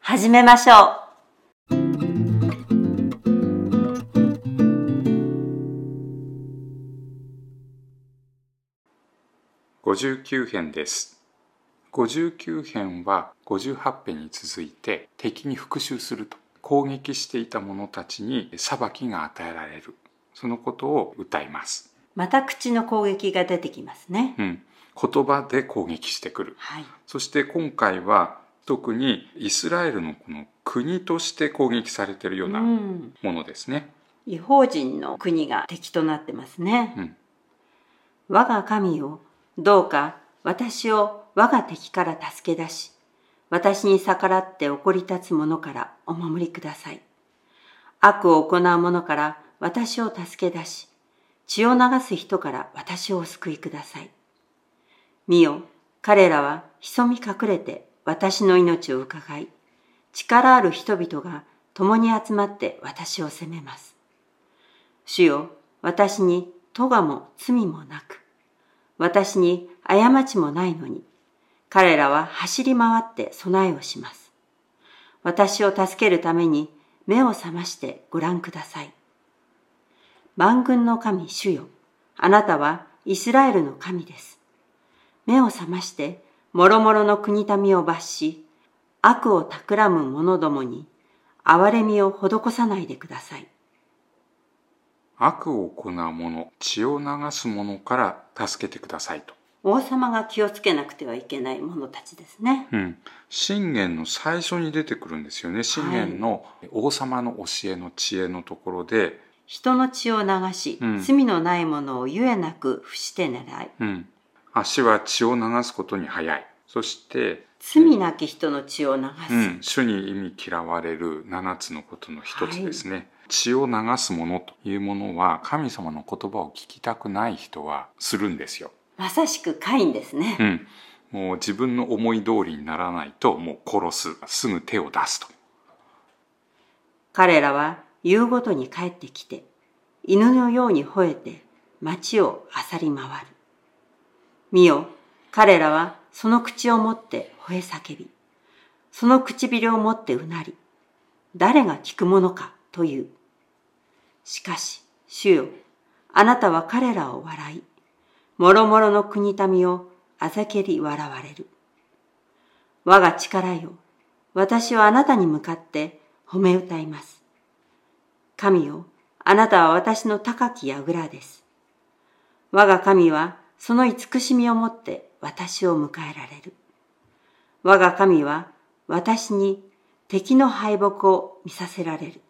始めましょう。59編です59編は58編に続いて敵に復讐すると攻撃していた者たちに裁きが与えられるそのことを歌います、また口の攻撃が出てきますね。うん、言葉で攻撃してくるはい。そして今回は特にイスラエルのこの国として攻撃されているようう。なんものですね、違法人の国が敵となってますね。うん我が神よ、どうか私を我が敵から助け出し、私に逆らって怒り立つ者からお守りください。悪を行う者から私を助け出し、血を流す人から私をお救いください。見よ、彼らは潜み隠れて私の命を伺い、力ある人々が共に集まって私を責めます。主よ、私に咎も罪もなく、私に過ちもないのに、彼らは走り回って備えをします。私を助けるために目を覚ましてご覧ください。万軍の神主よ、あなたはイスラエルの神です。目を覚まして、もろもろの国民を罰し、悪を企む者どもに、憐れみを施さないでください。悪を行う者血を流す者から助けてくださいと。王様が気をつけなくてはいけない者たちですね。うん、信玄の最初に出てくるんですよね。信玄の王様の教えの知恵のところで、人の血を流し、うん。罪のないものをゆえなく伏して狙い、うん、足は血を流すことに早い。そして、罪なき人の血を流す。うん、主に意味嫌われる7つのことの一つですね、血を流すものというものは神様の言葉を聞きたくない人はするんですよ、まさしくカインですね。うん、もう自分の思い通りにならないともう殺す。すぐ手を出すと。彼らは夕ごとに帰ってきて、犬のように吠えて町を漁り回る。見よ、彼らはその口を持って吠え叫び、その唇を持ってうなり、誰が聞くものかという。しかし、主よ、あなたは彼らを笑い、もろもろの国民をあざけり笑われる。我が力よ、私はあなたに向かって褒め歌います。神よ、あなたは私の高き櫓です。我が神はその慈しみをもって私を迎えられる。我が神は私に敵の敗北を見させられる。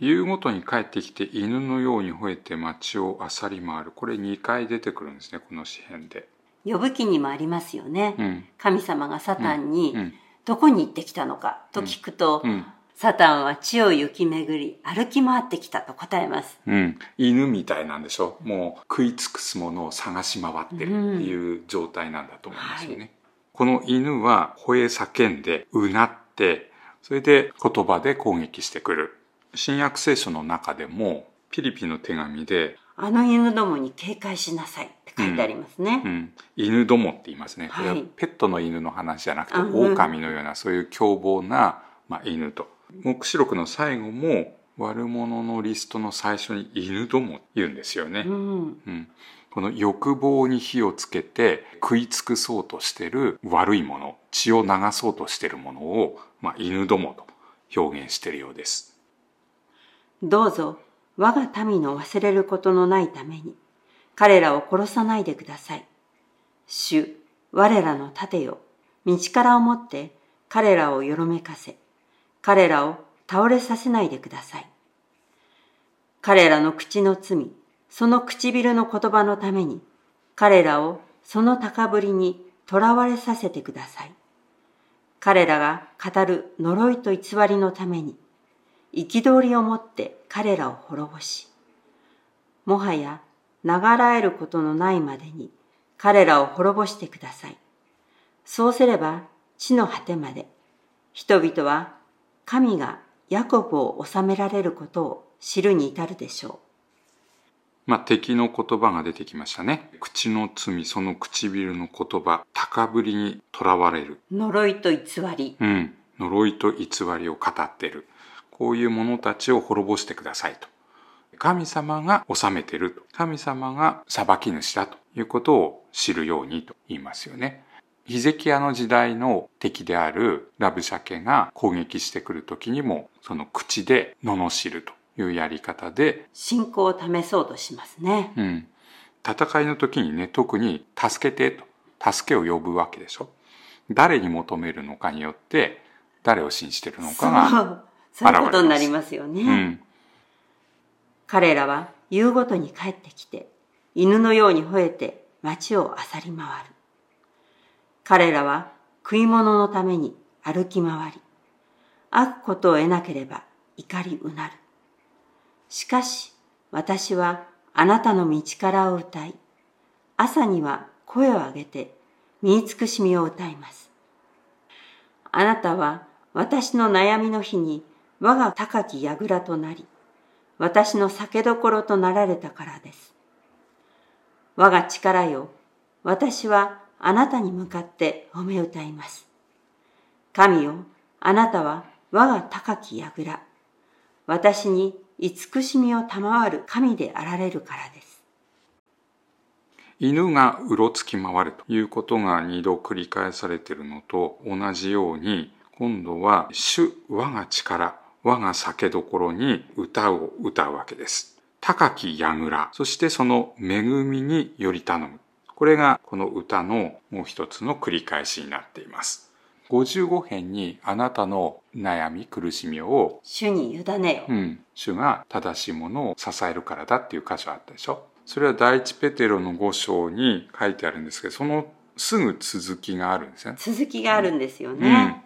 夕ごとに帰ってきて犬のように吠えて街を漁り回る。これ2回出てくるんですねこの詩編で、呼ぶ記にもありますよね。うん。神様がサタンにうん。どこに行ってきたのかと聞くと、うんサタンは地を行き巡り歩き回ってきたと答えます。うん、犬みたいなんでしょ？もう食い尽くすものを探し回ってるっていう状態なんだと思いますよね、はい。この犬は吠え叫んでうなってそれで言葉で攻撃してくる。新約聖書の中でもピリピの手紙で、あの犬どもに警戒しなさいって書いてありますね。うん、犬どもって言いますね。これははいペットの犬の話じゃなくて、狼のようなそういう凶暴な、まあ、犬と黙示録の最後も悪者のリストの最初に犬ども言うんですよね、うん、うん、この欲望に火をつけて食い尽くそうとしてる悪いもの血を流そうとしてるものを、まあ、犬どもと表現しているようです。どうぞ我が民の忘れることのないために彼らを殺さないでください。主、我らの盾よ、道からをもって彼らをよろめかせ、彼らを倒れさせないでください。彼らの口の罪、その唇の言葉のために、彼らをその高ぶりに囚われさせてください。彼らが語る呪いと偽りのために、憤りをもって彼らを滅ぼし、もはや流らえることのないまでに彼らを滅ぼしてください。そうすれば地の果てまで人々は神がヤコブを治められることを知るに至るでしょう。まあ、敵の言葉が出てきましたね。口の罪、その唇の言葉、高ぶりにとらわれる。呪いと偽り。うん。呪いと偽りを語ってる。こういう者たちを滅ぼしてくださいと。神様が治めてると。神様が裁き主だということを知るようにと言いますよね。ヒゼキヤの時代の敵であるラブシャケが攻撃してくる時にもその口で罵るというやり方で信仰を試そうとしますね。うん。戦いの時にね、特に助けてと、助けを呼ぶわけでしょ。誰に求めるのかによって誰を信じてるのかがそういうことになりますよね。うん、彼らは夕ごとに帰ってきて犬のように吠えて街を漁り回る。彼らは食い物のために歩き回り、悪ことを得なければ怒りうなる。しかし私はあなたの道からを歌い、朝には声を上げて身に尽くしみを歌います。あなたは私の悩みの日に我が高き櫓となり、私の酒どころとなられたからです。我が力よ、私はあなたに向かって褒め歌います。神よ、あなたは我が高き櫓、私に慈しみを賜る神であられるからです。犬がうろつき回るということが二度繰り返されているのと同じように、今度は主我が力、我が酒どころに歌を歌うわけです。高き櫓、そしてその恵みにより頼む。これがこの歌のもう一つの繰り返しになっています。55編にあなたの悩み苦しみを主に委ねよ、うん、主が正しいものを支えるからだっていう箇所あったでしょ。それは第一ペテロの5章に書いてあるんですけどそのすぐ続きがあるんですね。続きがあるんですよね、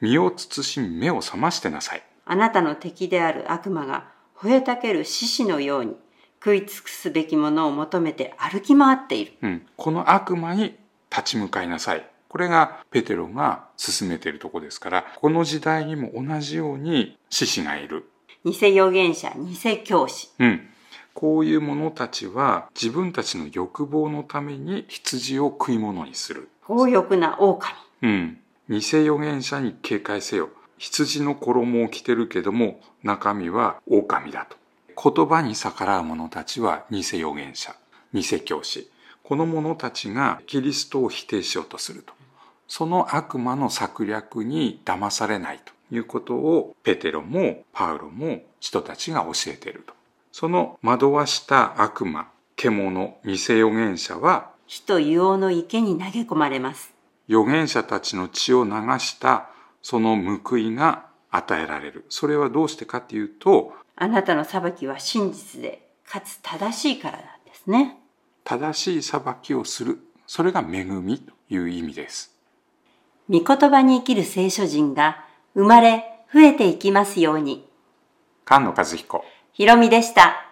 うん、身を慎み目を覚ましてなさい。あなたの敵である悪魔が吠えたける獅子のように食い尽くすべきものを求めて歩き回っている。うん、この悪魔に立ち向かいなさい。これがペテロが進めているとこですから、この時代にも同じように獅子がいる。偽預言者、偽教師。うん。こういう者たちは自分たちの欲望のために羊を食い物にする。強欲な狼。うん。偽預言者に警戒せよ。羊の衣を着てるけども中身は狼だと。言葉に逆らう者たちは偽預言者、偽教師。この者たちがキリストを否定しようとすると。その悪魔の策略に騙されないということをペテロもパウロも人たちが教えていると。その惑わした悪魔、獣、偽預言者は火と硫黄の池に投げ込まれます。預言者たちの血を流したその報いが与えられる。それはどうしてかっていうと、あなたの裁きは真実で、かつ正しいからなんですね。正しい裁きをする。それが恵みという意味です。御言葉に生きる聖書人が生まれ増えていきますように。菅野和彦。ひろみでした。